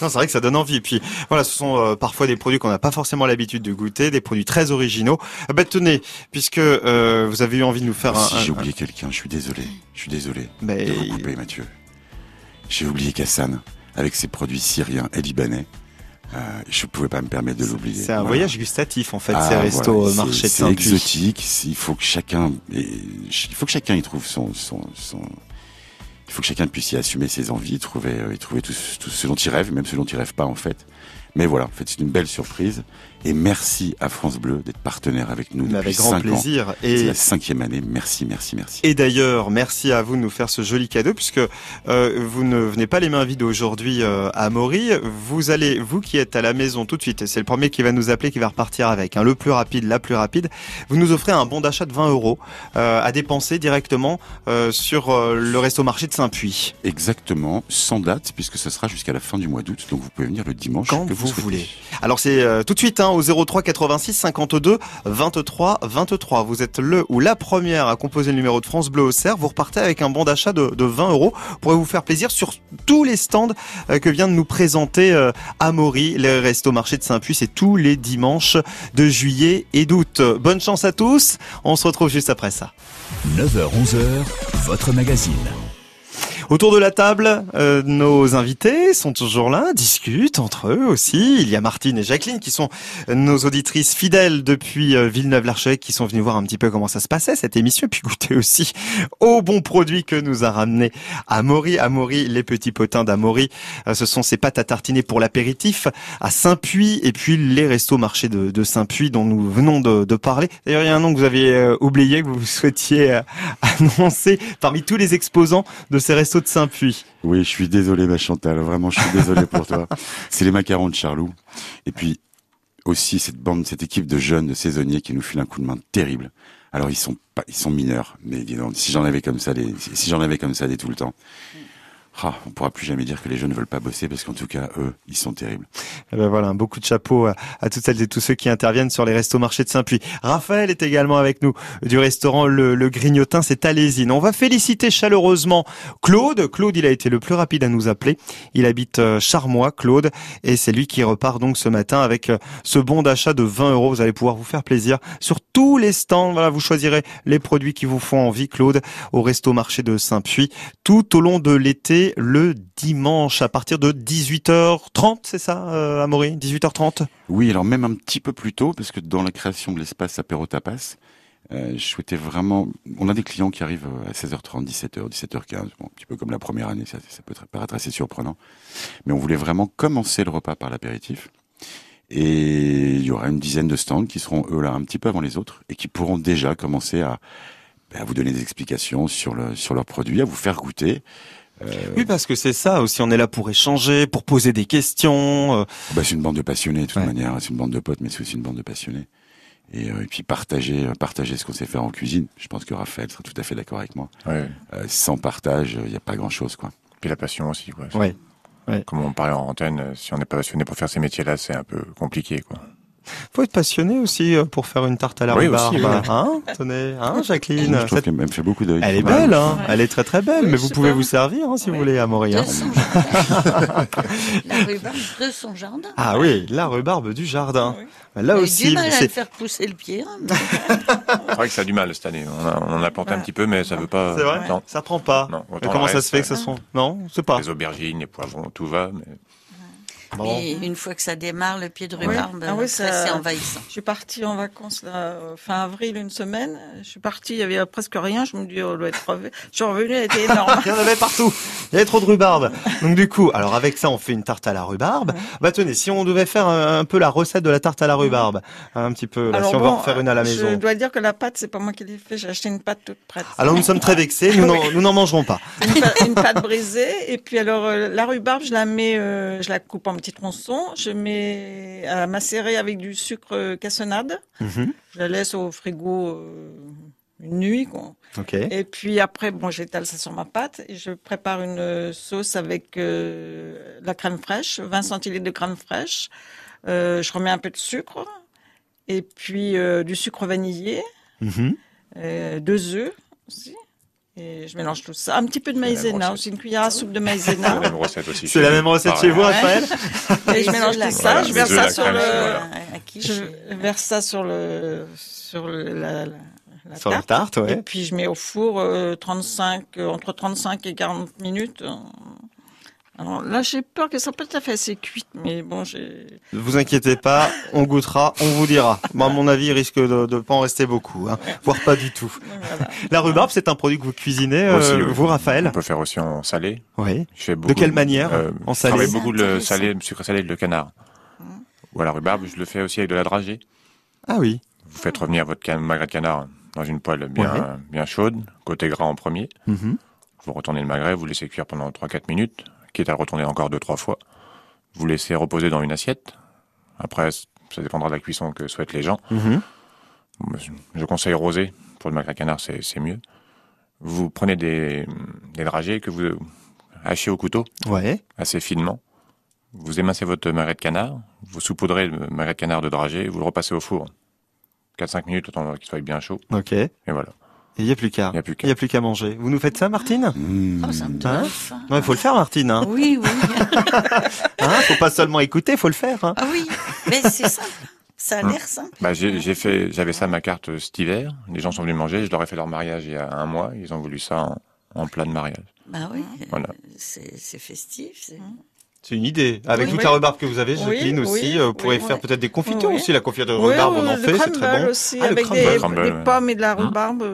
Speaker 2: Non, c'est vrai que ça donne envie. Et puis, voilà, ce sont euh, parfois des produits qu'on n'a pas forcément l'habitude de goûter, des produits très originaux. Ah bah, tenez, puisque euh, vous avez eu envie de nous faire un...
Speaker 4: si j'ai
Speaker 2: un-
Speaker 4: oublié quelqu'un, je suis désolé. Je suis désolé
Speaker 2: Mais-
Speaker 4: de vous couper, Mathieu. J'ai oublié Kassan, avec ses produits syriens et libanais. Euh, je pouvais pas me permettre de l'oublier.
Speaker 2: C'est un
Speaker 4: Voilà.
Speaker 2: voyage gustatif, en fait,
Speaker 4: Ah,
Speaker 2: ces restos
Speaker 4: voilà,
Speaker 2: euh,
Speaker 4: c'est- exotique. Il faut que chacun, il faut que chacun y trouve son, son, son- il faut que chacun puisse y assumer ses envies, trouver, euh, et trouver tout ce dont il rêve, même ce dont il rêve pas en fait. Mais voilà, en fait, c'est une belle surprise. Et merci à France Bleu d'être partenaire avec nous depuis
Speaker 2: avec grand
Speaker 4: ans.
Speaker 2: plaisir.
Speaker 4: C'est la cinquième année. Merci, merci, merci.
Speaker 2: Et d'ailleurs, merci à vous de nous faire ce joli cadeau, puisque euh, vous ne venez pas les mains vides aujourd'hui euh, à Maury. Vous allez, vous qui êtes à la maison tout de suite, et c'est le premier qui va nous appeler, qui va repartir avec, hein, le plus rapide, la plus rapide. Vous nous offrez un bon d'achat de 20 euros euh, à dépenser directement sur le resto marché de Saint-Puy.
Speaker 4: Exactement, sans date, puisque ce sera jusqu'à la fin du mois d'août. Donc vous pouvez venir le dimanche
Speaker 2: Quand
Speaker 4: que
Speaker 2: vous
Speaker 4: souhaitez.
Speaker 2: voulez. Alors c'est tout de suite hein, au 03 86 52 23 23. Vous êtes le ou la première à composer le numéro de France Bleu au Cerf. Vous repartez avec un bon d'achat de, de 20 euros. Pourrez vous faire plaisir sur tous les stands euh, que vient de nous présenter euh, Amaury, le resto marché de Saint-Puy. C'est tous les dimanches de juillet et d'août. Bonne chance à tous. On se retrouve juste après ça.
Speaker 1: 9h-11h, votre magazine.
Speaker 2: Autour de la table, euh, nos invités sont toujours là, discutent entre eux aussi. Il y a Martine et Jacqueline qui sont nos auditrices fidèles depuis euh, Villeneuve-l'Archevêque qui sont venues voir un petit peu comment ça se passait cette émission et puis goûter aussi aux bons produits que nous a ramené Amaury. Amaury, les petits potins d'Amaury, euh, ce sont ces pâtes à tartiner pour l'apéritif à Saint-Puy et puis les restos marchés de, Saint-Puy dont nous venons de, de parler. D'ailleurs, il y a un nom que vous aviez euh, oublié que vous souhaitiez parmi tous les exposants de ces restos de Saint-Puy.
Speaker 4: Oui, je suis désolé, ma Chantal. Vraiment, je suis désolé pour toi. C'est les macarons de Charlot. Et puis, aussi, cette bande, cette équipe de jeunes, de saisonniers qui nous file un coup de main terrible. Alors, ils sont pas, ils sont mineurs. Mais disons, si j'en avais comme ça, si j'en avais comme ça des tout le temps. Ah, on pourra plus jamais dire que les jeunes ne veulent pas bosser parce qu'en tout cas, eux, ils sont terribles.
Speaker 2: Eh ben voilà, beaucoup de chapeaux à, à toutes celles et tous ceux qui interviennent sur les restos marchés de Saint-Puy. Raphaël est également avec nous du restaurant Le, le Grignotin, c'est à Lésine. On va féliciter chaleureusement Claude. Claude, il a été le plus rapide à nous appeler. Il habite euh, Charmois, Claude, et c'est lui qui repart donc ce matin avec euh, ce bon d'achat de 20 euros. Vous allez pouvoir vous faire plaisir sur tous les stands. Voilà, vous choisirez les produits qui vous font envie, Claude, au resto marché de Saint-Puy, tout au long de l'été, le dimanche à partir de 18h30, c'est ça, euh, Amaury 18h30
Speaker 4: Oui, alors même un petit peu plus tôt, parce que dans la création de l'espace apéro tapas, euh, je souhaitais vraiment. On a des clients qui arrivent à 16h30, 17h, 17h15, bon, un petit peu comme la première année, ça, peut paraître assez surprenant. Mais on voulait vraiment commencer le repas par l'apéritif. Et il y aura une dizaine de stands qui seront eux là un petit peu avant les autres et qui pourront déjà commencer à, à vous donner des explications sur sur leurs produits, à vous faire goûter.
Speaker 2: Euh... Oui, parce que c'est ça aussi. On est là pour échanger, pour poser des questions.
Speaker 4: Bah, c'est une bande de passionnés, de toute ouais. manière. C'est une bande de potes, mais c'est aussi une bande de passionnés. Et, euh, et puis partager, partager ce qu'on sait faire en cuisine. Je pense que Raphaël sera tout à fait d'accord avec moi.
Speaker 3: Ouais.
Speaker 4: Euh, sans partage, il n'y a pas grand-chose, quoi.
Speaker 3: Puis la passion aussi, quoi.
Speaker 2: Ouais. ouais.
Speaker 3: Comme on parlait en antenne, si on n'est pas passionné pour faire ces métiers-là, c'est un peu compliqué, quoi.
Speaker 2: Faut être passionné aussi euh, pour faire une tarte à la
Speaker 3: oui,
Speaker 2: rhubarbe.
Speaker 3: Aussi, oui.
Speaker 2: Hein Tenez, hein, Jacqueline.
Speaker 4: Je trouve qu'elle me fait beaucoup de.
Speaker 2: Elle est belle, hein. Elle est très très belle.
Speaker 5: Oui,
Speaker 2: mais vous pouvez vous servir hein, si vous voulez à Montréal.
Speaker 5: Jardin. la rhubarbe de son jardin.
Speaker 2: Ah oui, la rhubarbe du jardin.
Speaker 6: Oui.
Speaker 2: Là aussi,
Speaker 5: du mal à faire pousser le pied. hein, mais-
Speaker 3: C'est vrai que ça a du mal cette année. On, a, on a planté un petit peu, mais ça veut pas.
Speaker 2: c'est vrai.
Speaker 3: Non.
Speaker 2: Ça prend pas.
Speaker 3: Non,
Speaker 2: Mais
Speaker 3: autant
Speaker 2: comment ça se fait que ça
Speaker 3: euh,
Speaker 2: sont Non, c'est pas.
Speaker 3: Les aubergines, les poivrons, tout va. Mais...
Speaker 2: Bon.
Speaker 5: Et une fois que ça démarre, le pied de
Speaker 6: Oui.
Speaker 5: rhubarbe,
Speaker 6: Ah oui,
Speaker 5: après,
Speaker 6: ça-
Speaker 5: c'est envahissant.
Speaker 6: Je suis partie en vacances là, euh, fin avril, une semaine. Je suis partie, il y avait presque rien. Je me dis, oh, elle doit être crevée. Je suis revenue, elle était énorme.
Speaker 2: Il y en avait partout. Il y avait trop de rhubarbe. Donc du coup, alors avec ça, on fait une tarte à la rhubarbe. Bah tenez, si on devait faire un, un peu la recette de la tarte à la rhubarbe, un petit peu, là,
Speaker 6: Alors
Speaker 2: si on
Speaker 6: bon,
Speaker 2: va en faire une à la
Speaker 6: Je
Speaker 2: maison.
Speaker 6: dois dire que la pâte, c'est pas moi qui l'ai fait. J'ai acheté une pâte toute prête.
Speaker 2: Alors nous sommes très vexés, nous n'en- nous n'en mangerons pas.
Speaker 6: une, pâte, une pâte brisée. Et puis alors euh, la rhubarbe, je la mets, euh, je la coupe en petits tronçons. Je mets à macérer avec du sucre cassonade.
Speaker 2: Mhm.
Speaker 6: Je la laisse au frigo euh, une nuit. Quoi. Et puis après, bon, j'étale ça sur ma pâte et je prépare une sauce avec euh, la crème fraîche, 20 centilitres de crème fraîche. Euh, je remets un peu de sucre et puis du sucre vanillé,
Speaker 2: Mhm.
Speaker 6: deux œufs aussi. Et je mélange tout ça. Un petit peu de maïzena aussi, une cuillère à soupe de
Speaker 3: C'est la
Speaker 6: maïzena.
Speaker 3: même recette aussi.
Speaker 2: C'est
Speaker 3: chez
Speaker 2: la même recette chez vous,
Speaker 6: Ouais.
Speaker 2: Raphaël
Speaker 6: Et je mélange tout ça,
Speaker 3: Voilà,
Speaker 6: je verse ça sur
Speaker 3: crème,
Speaker 6: le, je verse ça sur le, sur le, la, la, la
Speaker 2: Sur la
Speaker 6: tarte.
Speaker 2: tarte, ouais.
Speaker 6: Et puis je mets au four euh, 35, euh, entre 35 et 40 minutes. Alors là, j'ai peur que ça peut tout à fait assez cuite, mais bon, j'ai.
Speaker 2: Ne vous inquiétez pas, on goûtera, on vous dira. Moi, à mon avis, il risque de ne pas en rester beaucoup, hein, voire pas du tout.
Speaker 6: Voilà.
Speaker 2: La rhubarbe, c'est un produit que vous cuisinez, euh,
Speaker 3: Aussi, oui.
Speaker 2: vous,
Speaker 3: On
Speaker 2: Raphaël
Speaker 3: peut faire aussi en salé.
Speaker 2: Oui.
Speaker 3: Je fais beaucoup,
Speaker 2: quelle manière
Speaker 3: euh,
Speaker 2: En
Speaker 3: Je
Speaker 2: salé
Speaker 3: travaille
Speaker 5: C'est
Speaker 3: beaucoup le salé, le sucre salé et le canard. Ou à la rhubarbe, je le fais aussi avec de la dragée.
Speaker 2: Ah oui.
Speaker 3: Vous faites revenir votre can- magret de canard dans une poêle bien,
Speaker 2: Ouais.
Speaker 3: bien chaude, côté gras en premier.
Speaker 2: Mhm.
Speaker 3: Vous retournez le magret, vous laissez cuire pendant 3-4 minutes, quitte à le retourner encore 2-3 fois. Vous laissez reposer dans une assiette. Après, ça dépendra de la cuisson que souhaitent les gens.
Speaker 2: Mhm.
Speaker 3: Moi, je- conseille rosé. Pour le magret de canard, c'est mieux. Vous prenez des, des dragées que vous hachez au couteau
Speaker 2: Ouais.
Speaker 3: assez finement. Vous émincez votre magret de canard, vous saupoudrez le magret de canard de dragée, vous le repassez au four. 4-5 minutes, le temps qu'il soit bien chaud,
Speaker 2: Ok. Et
Speaker 3: voilà.
Speaker 2: Il n'y a plus qu'à.
Speaker 3: Il n'y a plus qu'à.
Speaker 2: manger. Vous nous faites ça, Martine?
Speaker 4: Mmh.
Speaker 5: Oh, ça me
Speaker 2: Hein
Speaker 5: faim.
Speaker 2: Non, il faut le faire, Martine. Hein.
Speaker 5: Oui, oui.
Speaker 2: Hein faut pas seulement écouter, faut le faire. Hein.
Speaker 5: Ah oui, mais c'est simple. Ça a l'air simple.
Speaker 3: Bah, j'ai fait, j'avais ça à ma carte euh, cet hiver. Les gens sont venus manger. Je leur ai fait leur mariage il y a un mois. Ils ont voulu ça en, en plat de mariage.
Speaker 5: Bah oui,
Speaker 3: Voilà.
Speaker 5: euh, c'est c'est festif. c'est-
Speaker 2: C'est une idée. Avec
Speaker 6: Oui,
Speaker 2: toute
Speaker 6: oui.
Speaker 2: la rhubarbe que vous avez,
Speaker 6: Oui,
Speaker 2: Jacqueline aussi,
Speaker 6: oui,
Speaker 2: euh, vous pourrez
Speaker 6: oui,
Speaker 2: faire
Speaker 6: oui.
Speaker 2: peut-être des confitures
Speaker 6: Oui.
Speaker 2: aussi. La confiture de
Speaker 6: Oui,
Speaker 2: rhubarbe, on en
Speaker 6: le
Speaker 2: fait, c'est très bon.
Speaker 6: aussi,
Speaker 2: Ah, le
Speaker 6: avec
Speaker 2: crumble.
Speaker 6: des,
Speaker 3: Crumble,
Speaker 6: des pommes et de la
Speaker 2: Hein
Speaker 6: rhubarbe.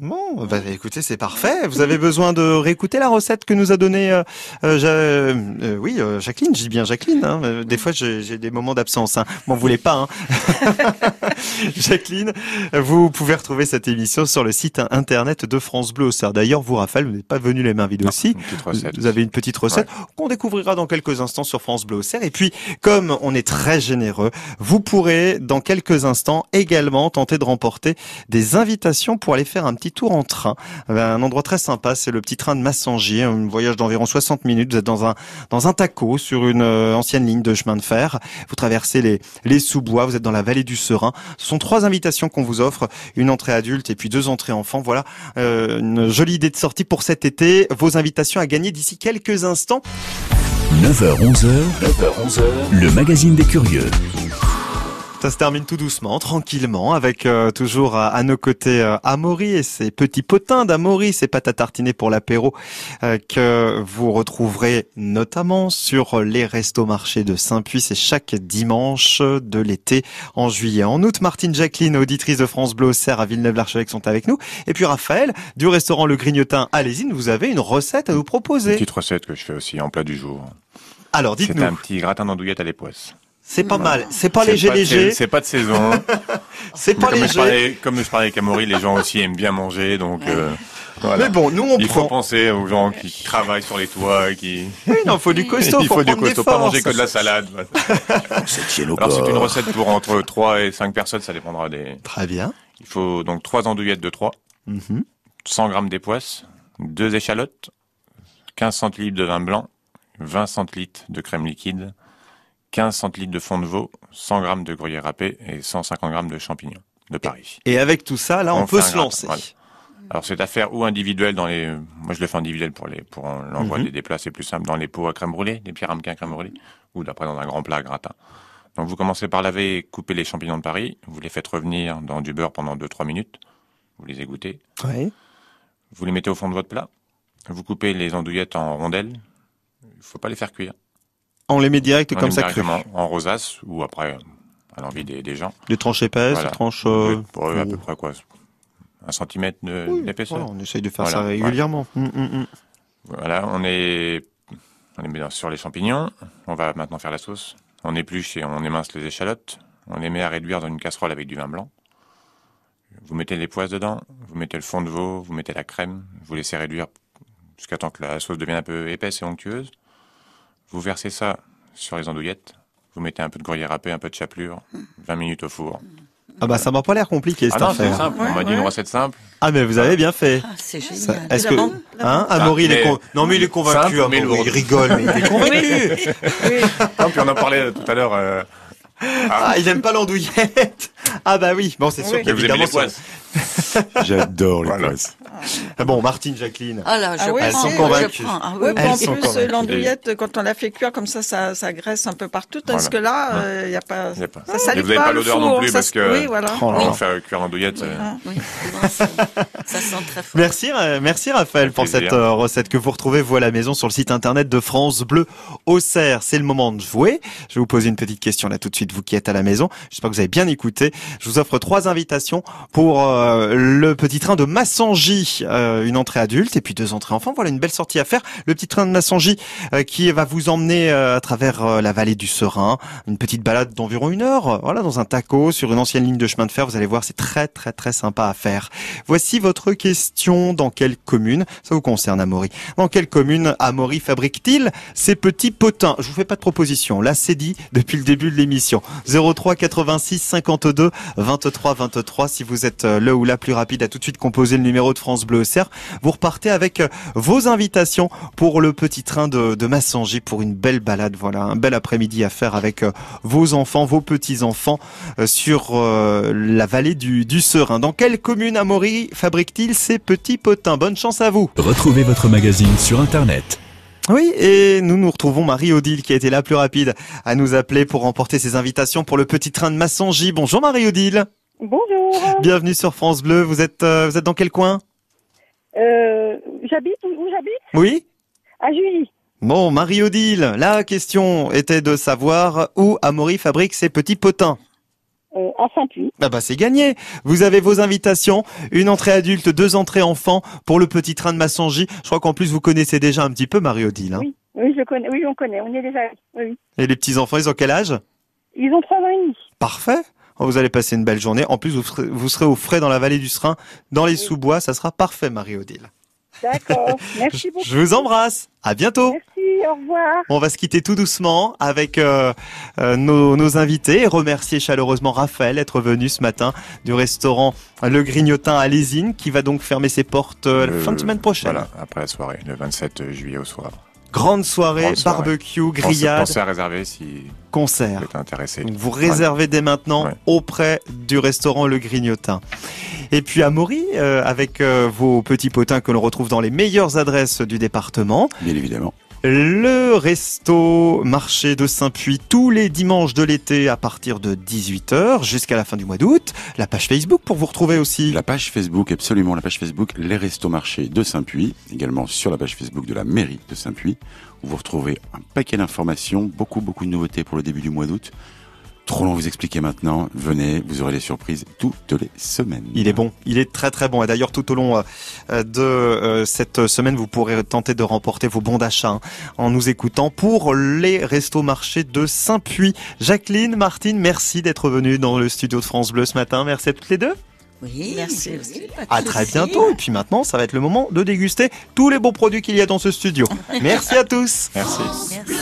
Speaker 2: Bon, bah, écoutez, c'est parfait. Vous avez besoin de réécouter la recette que nous a donnée, euh, euh, euh, oui, euh, Jacqueline. Dis bien Jacqueline. Hein. Euh, Des fois, j'ai j'ai des moments d'absence. Hein. M'en voulez pas. Hein. Jacqueline, vous pouvez retrouver cette émission sur le site internet de France Bleu. Auxerre. D'ailleurs, vous, Raphaël, vous n'êtes pas venu les mains vides aussi. Vous avez une petite recette qu'on découvrira dans quelques instants sur France Bleu Auxerre. Et puis, comme on est très généreux, vous pourrez dans quelques instants également tenter de remporter des invitations pour aller faire un petit tour en train. Euh, Un endroit très sympa, c'est le petit train de Massangier, un voyage d'environ 60 minutes. Vous êtes dans un dans un taco sur une euh, ancienne ligne de chemin de fer. Vous traversez les les sous-bois, vous êtes dans la vallée du Serein. Ce sont trois invitations qu'on vous offre, une entrée adulte et puis deux entrées enfants. Voilà euh, une jolie idée de sortie pour cet été. Vos invitations à gagner d'ici quelques instants.
Speaker 1: 9h-11h, 9h-11h, le magazine des curieux.
Speaker 2: Ça se termine tout doucement, tranquillement, avec euh, toujours à, à nos côtés euh, Amaury et ses petits potins d'Amaury, ses pâtes à tartiner pour l'apéro euh, que vous retrouverez notamment sur les restos marchés de Saint-Puy. C'est chaque dimanche de l'été en juillet. En août, Martine Jacqueline, auditrice de France Bleu Auxerre à Villeneuve-l'Archevêque sont avec nous. Et puis Raphaël, du restaurant Le Grignotin à Lésine, vous avez une recette à nous
Speaker 3: Une
Speaker 2: proposer.
Speaker 3: petite recette que je fais aussi en plat du jour.
Speaker 2: Alors
Speaker 3: C'est un
Speaker 2: dites-nous,
Speaker 3: petit gratin d'andouillette à l'époisse.
Speaker 2: C'est pas mal, c'est pas léger léger,
Speaker 3: C'est pas de saison.
Speaker 2: c'est pas
Speaker 3: comme, je
Speaker 2: léger.
Speaker 3: parlais, comme je parlais avec Amaury, les gens aussi aiment bien manger, donc euh, voilà.
Speaker 2: Mais bon, nous on
Speaker 3: Il faut penser aux gens qui travaillent sur les toits, qui.
Speaker 2: Oui, non, faut du costaud.
Speaker 3: Il faut du
Speaker 2: prendre des
Speaker 3: costaud, pas manger que de la salade. Alors c'est une recette pour entre 3 et 5 personnes, ça dépendra des.
Speaker 2: Très bien.
Speaker 3: Il faut donc 3 andouillettes de 3,
Speaker 2: Mhm.
Speaker 3: 100 grammes d'époisse, 2 échalotes, 15 centilitres de vin blanc, 20 centilitres de crème liquide, 15 centilitres de fond de veau, 100 grammes de gruyère râpé et 150 grammes de champignons de Paris.
Speaker 2: Et avec tout ça, là, on,
Speaker 3: On
Speaker 2: peut se lancer.
Speaker 3: voilà. Alors c'est à faire ou individuel dans les. Moi je le fais individuel pour les pour l'envoi
Speaker 2: Mhm.
Speaker 3: des déplats, c'est plus simple dans les pots à crème brûlée, des petits ramequins à crème brûlée, ou d'après dans un grand plat à gratin. Donc vous commencez par laver et couper les champignons de Paris. Vous les faites revenir dans du beurre pendant 2-3 minutes. Vous les égouttez.
Speaker 2: Ouais.
Speaker 3: Vous les mettez au fond de votre plat. Vous coupez les andouillettes en rondelles. Il faut pas les faire cuire.
Speaker 2: On les met direct
Speaker 3: On
Speaker 2: comme ça cru.
Speaker 3: en rosace ou après à l'envie des, des gens.
Speaker 2: Des tranches épaisses,
Speaker 3: Voilà.
Speaker 2: des tranches. euh,
Speaker 3: Pour eux, à peu près quoi Un centimètre
Speaker 2: oui,
Speaker 3: d'épaisseur.
Speaker 2: on essaye de faire
Speaker 3: Voilà,
Speaker 2: ça régulièrement. Hum, hum, hum.
Speaker 3: Voilà, on est, on les met sur les champignons. On va maintenant faire la sauce. On épluche et on émince les échalotes. On les met à réduire dans une casserole avec du vin blanc. Vous mettez les poisses dedans, vous mettez le fond de veau, vous mettez la crème, vous laissez réduire jusqu'à temps que la sauce devienne un peu épaisse et onctueuse. Vous versez ça sur les andouillettes. Vous mettez un peu de gruyère râpé, un peu de chapelure, 20 minutes au four.
Speaker 2: Ah bah ça m'a pas l'air compliqué
Speaker 3: Ah
Speaker 2: cette
Speaker 3: non, c'est
Speaker 2: affaire.
Speaker 3: simple.
Speaker 6: Ouais,
Speaker 3: on m'a dit une
Speaker 6: ouais.
Speaker 3: recette simple.
Speaker 2: Ah mais vous avez bien fait.
Speaker 5: Ah, c'est
Speaker 2: Ça-
Speaker 5: génial.
Speaker 2: Est-ce que hein. Amaury, il est con- non mais il est convaincu.
Speaker 3: Simple, mais
Speaker 2: Amaury, il rigole, mais il est convaincu.
Speaker 6: Oui.
Speaker 3: Ah, puis on en parlait tout à l'heure. euh,
Speaker 2: ah, il aime pas l'andouillette. Ah bah oui. Bon, c'est sûr
Speaker 6: Oui.
Speaker 3: vous aimez les poisses.
Speaker 4: J'adore les
Speaker 3: Voilà.
Speaker 4: poisses.
Speaker 2: Ça- Bon, Martine, Jacqueline.
Speaker 5: Ah là, je
Speaker 6: Ah oui, elles sont
Speaker 2: convaincues.
Speaker 5: Ah oui,
Speaker 2: Elles
Speaker 6: en
Speaker 2: sont
Speaker 6: plus, l'andouillette, quand on la fait cuire comme ça, ça, ça graisse un peu partout.
Speaker 3: Voilà.
Speaker 6: que là, il y a pas,
Speaker 3: Y a pas.
Speaker 6: ça
Speaker 3: Et vous avez
Speaker 6: pas
Speaker 3: l'odeur non plus
Speaker 6: ça
Speaker 3: parce que-
Speaker 6: Oui, voilà.
Speaker 2: Oh
Speaker 3: On faire cuire l'andouillette. euh,
Speaker 5: Oui, souvent, ça, ça sent très fort.
Speaker 2: Merci, euh, merci Raphaël pour cette euh, recette que vous retrouvez vous à la maison sur le site internet de France Bleu Auxerre. C'est le moment de jouer. Je vais vous poser une petite question là tout de suite, vous qui êtes à la maison. J'espère que vous avez bien écouté. Je vous offre trois invitations pour euh, le petit train de Massangy, euh, une entrée adulte et puis deux entrées enfants. Voilà une belle sortie à faire. Le petit train de Massangy euh, qui va vous emmener euh, à travers la vallée du Serein, une petite balade d'environ une heure. Voilà, dans un taco sur une ancienne ligne de chemin de fer. Vous allez voir, c'est très très très sympa à faire. Voici votre question. Dans quelle commune Ça vous concerne, Amaury. Dans quelle commune Amaury fabrique-t-il ces petits potins? Je vous fais pas de proposition. Là, c'est dit depuis le début de l'émission. 03 86 52 23 23. Si vous êtes le ou la plus rapide à tout de suite composer le numéro de France Bleu Auxerre, vous repartez avec euh, vos invitations pour le petit train de, de Massangy pour une belle balade. Voilà, un bel après-midi à faire avec euh, vos enfants, vos petits-enfants euh, sur euh, la vallée du, du Serein. Dans quelle commune Amaury fabrique-t-il ces petits potins? Bonne chance à vous
Speaker 1: Retrouvez votre magazine sur Internet.
Speaker 2: oui, et nous nous retrouvons Marie-Odile qui a été la plus rapide à nous appeler pour remporter ses invitations pour le petit train de Massangy. Bonjour Marie-Odile.
Speaker 7: Bonjour,
Speaker 2: Bienvenue sur France Bleu. Vous êtes, euh, vous êtes dans quel coin?
Speaker 7: Euh, j'habite où, où j'habite
Speaker 2: Oui
Speaker 7: À Juilly.
Speaker 2: Bon, Marie-Odile, la question était de savoir où Amaury fabrique ses petits potins.
Speaker 7: Euh, à Saint-Puy.
Speaker 2: Ah bah c'est gagné. Vous avez vos invitations, une entrée adulte, deux entrées enfants pour le petit train de Massangy. Je crois qu'en plus vous connaissez déjà un petit peu Marie-Odile. Hein.
Speaker 7: Oui, oui, je connais. Oui, on connaît. On y est déjà. oui.
Speaker 2: Et les petits enfants, ils ont quel âge?
Speaker 7: Ils ont trois ans et demi.
Speaker 2: Parfait. Oh, Vous allez passer une belle journée. En plus, vous serez, vous serez au frais dans la vallée du Serein, dans les sous-bois. Ça sera parfait, Marie-Odile.
Speaker 7: D'accord. Merci beaucoup.
Speaker 2: Je vous embrasse. À bientôt.
Speaker 7: Merci. Au revoir.
Speaker 2: On va se quitter tout doucement avec euh, euh, nos, nos invités et remercier chaleureusement Raphaël d'être venu ce matin du restaurant Le Grignotin à Lésine qui va donc fermer ses portes euh, la fin de semaine prochaine.
Speaker 3: Voilà, après la soirée, le 27 juillet au soir.
Speaker 2: Grande soirée,
Speaker 3: Grande soirée.
Speaker 2: barbecue, grillade,
Speaker 3: Pensez à réserver si
Speaker 2: concert.
Speaker 3: vous êtes intéressé.
Speaker 2: Donc vous réservez dès maintenant
Speaker 3: Ouais.
Speaker 2: auprès du restaurant Le Grignotin. Et puis à Maury, euh, avec euh, vos petits potins que l'on retrouve dans les meilleures adresses du département.
Speaker 4: Bien évidemment.
Speaker 2: Le resto marché de Saint-Puy tous les dimanches de l'été à partir de 18h jusqu'à la fin du mois d'août. La page Facebook pour vous retrouver aussi.
Speaker 4: La page Facebook, absolument, la page Facebook Les Restos Marchés de Saint-Puy, également sur la page Facebook de la mairie de Saint-Puy, où vous retrouvez un paquet d'informations, beaucoup, beaucoup de nouveautés pour le début du mois d'août. Trop long à vous expliquer maintenant, venez, vous aurez des surprises toutes les semaines.
Speaker 2: Il est bon, il est très très bon. Et d'ailleurs, tout au long euh, de euh, cette semaine, vous pourrez tenter de remporter vos bons d'achat hein, en nous écoutant pour les restos marchés de Saint-Puy. Jacqueline, Martine, merci d'être venue dans le studio de France Bleu ce matin. Merci à toutes les deux.
Speaker 5: Oui,
Speaker 6: Merci aussi.
Speaker 2: À très bientôt. Et puis maintenant, ça va être le moment de déguster tous les bons produits qu'il y a dans ce studio. Merci à tous.
Speaker 3: Merci.
Speaker 5: Merci.